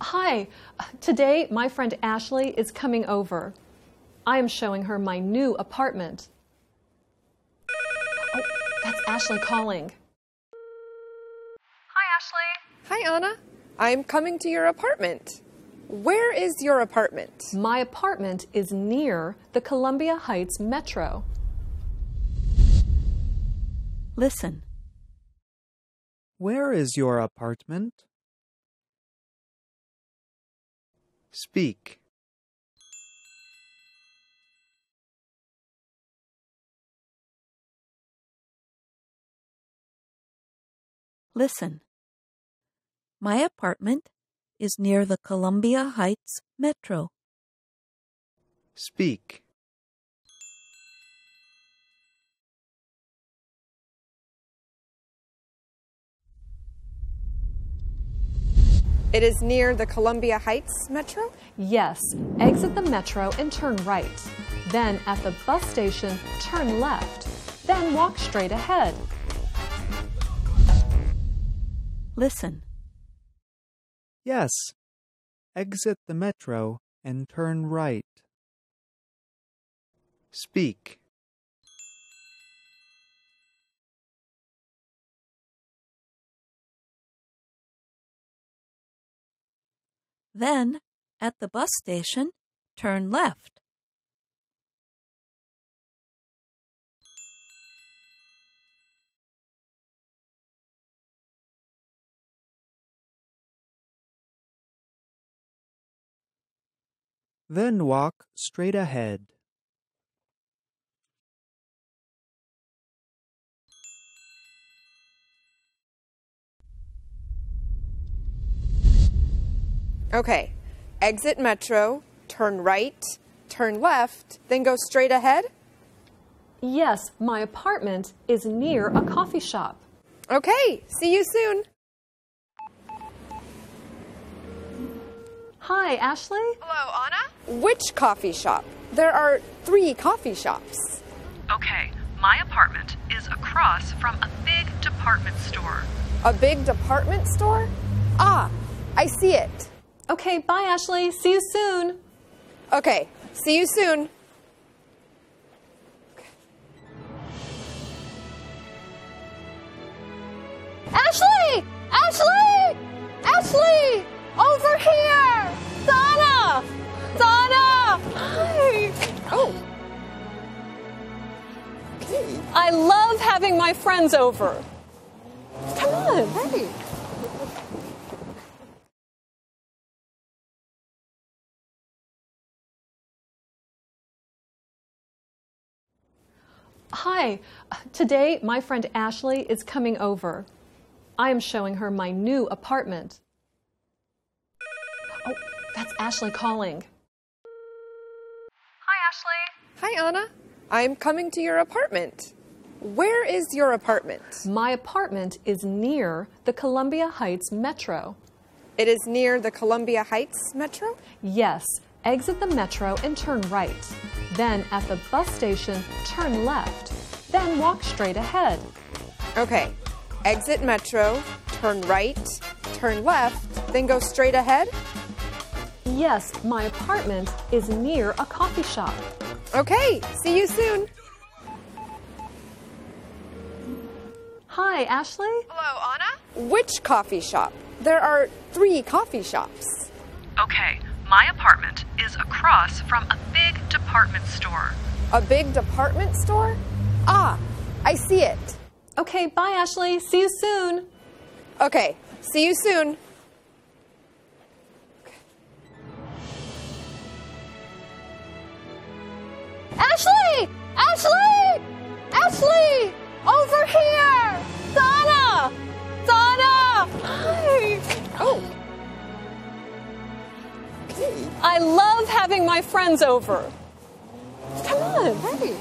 Hi, today my friend Ashley is coming over. I am showing her my new apartment. Oh, that's Ashley calling. Hi, Ashley. Hi, Anna. I'm coming to your apartment. Where is your apartment? My apartment is near the Columbia Heights Metro. Listen. Where is your apartment? Speak. Listen. My apartment is near the Columbia Heights Metro. Speak. It is near the Columbia Heights Metro? Yes, exit the metro and turn right. Then at the bus station, turn left. Then walk straight ahead. Listen. Yes. Exit the metro and turn right. Speak. Then, at the bus station, turn left. Then walk straight ahead. Okay. Exit Metro, turn right, turn left, then go straight ahead? Yes, my apartment is near a coffee shop. Okay. See you soon. Hi, Ashley. Hello, Anna. Which coffee shop? There are three coffee shops. Okay, my apartment is across from a big department store. A big department store? Ah, I see it. Okay, bye, Ashley. See you soon. Okay. See you soon. Ashley! Ashley! Ashley! Over here! Donna! Donna! Hi! Oh. I love having my friends over. Come on. Hey. Hi, today my friend Ashley is coming over. I am showing her my new apartment. Oh, that's Ashley calling. Hi, Ashley. Hi, Anna. I'm coming to your apartment. Where is your apartment? My apartment is near the Columbia Heights Metro. It is near the Columbia Heights Metro? Yes, exit the metro and turn right. Then at the bus station, turn left. Then walk straight ahead. Okay. Exit Metro, turn right, turn left, then go straight ahead? Yes, my apartment is near a coffee shop. Okay. See you soon. Hi, Ashley. Hello, Anna. Which coffee shop? There are three coffee shops. Okay, my apartment is across from a big department store. A big department store? Ah, I see it. Okay, bye, Ashley. See you soon. Okay. See you soon. Ashley! Ashley! Ashley! I love having my friends over. Come on. Hey.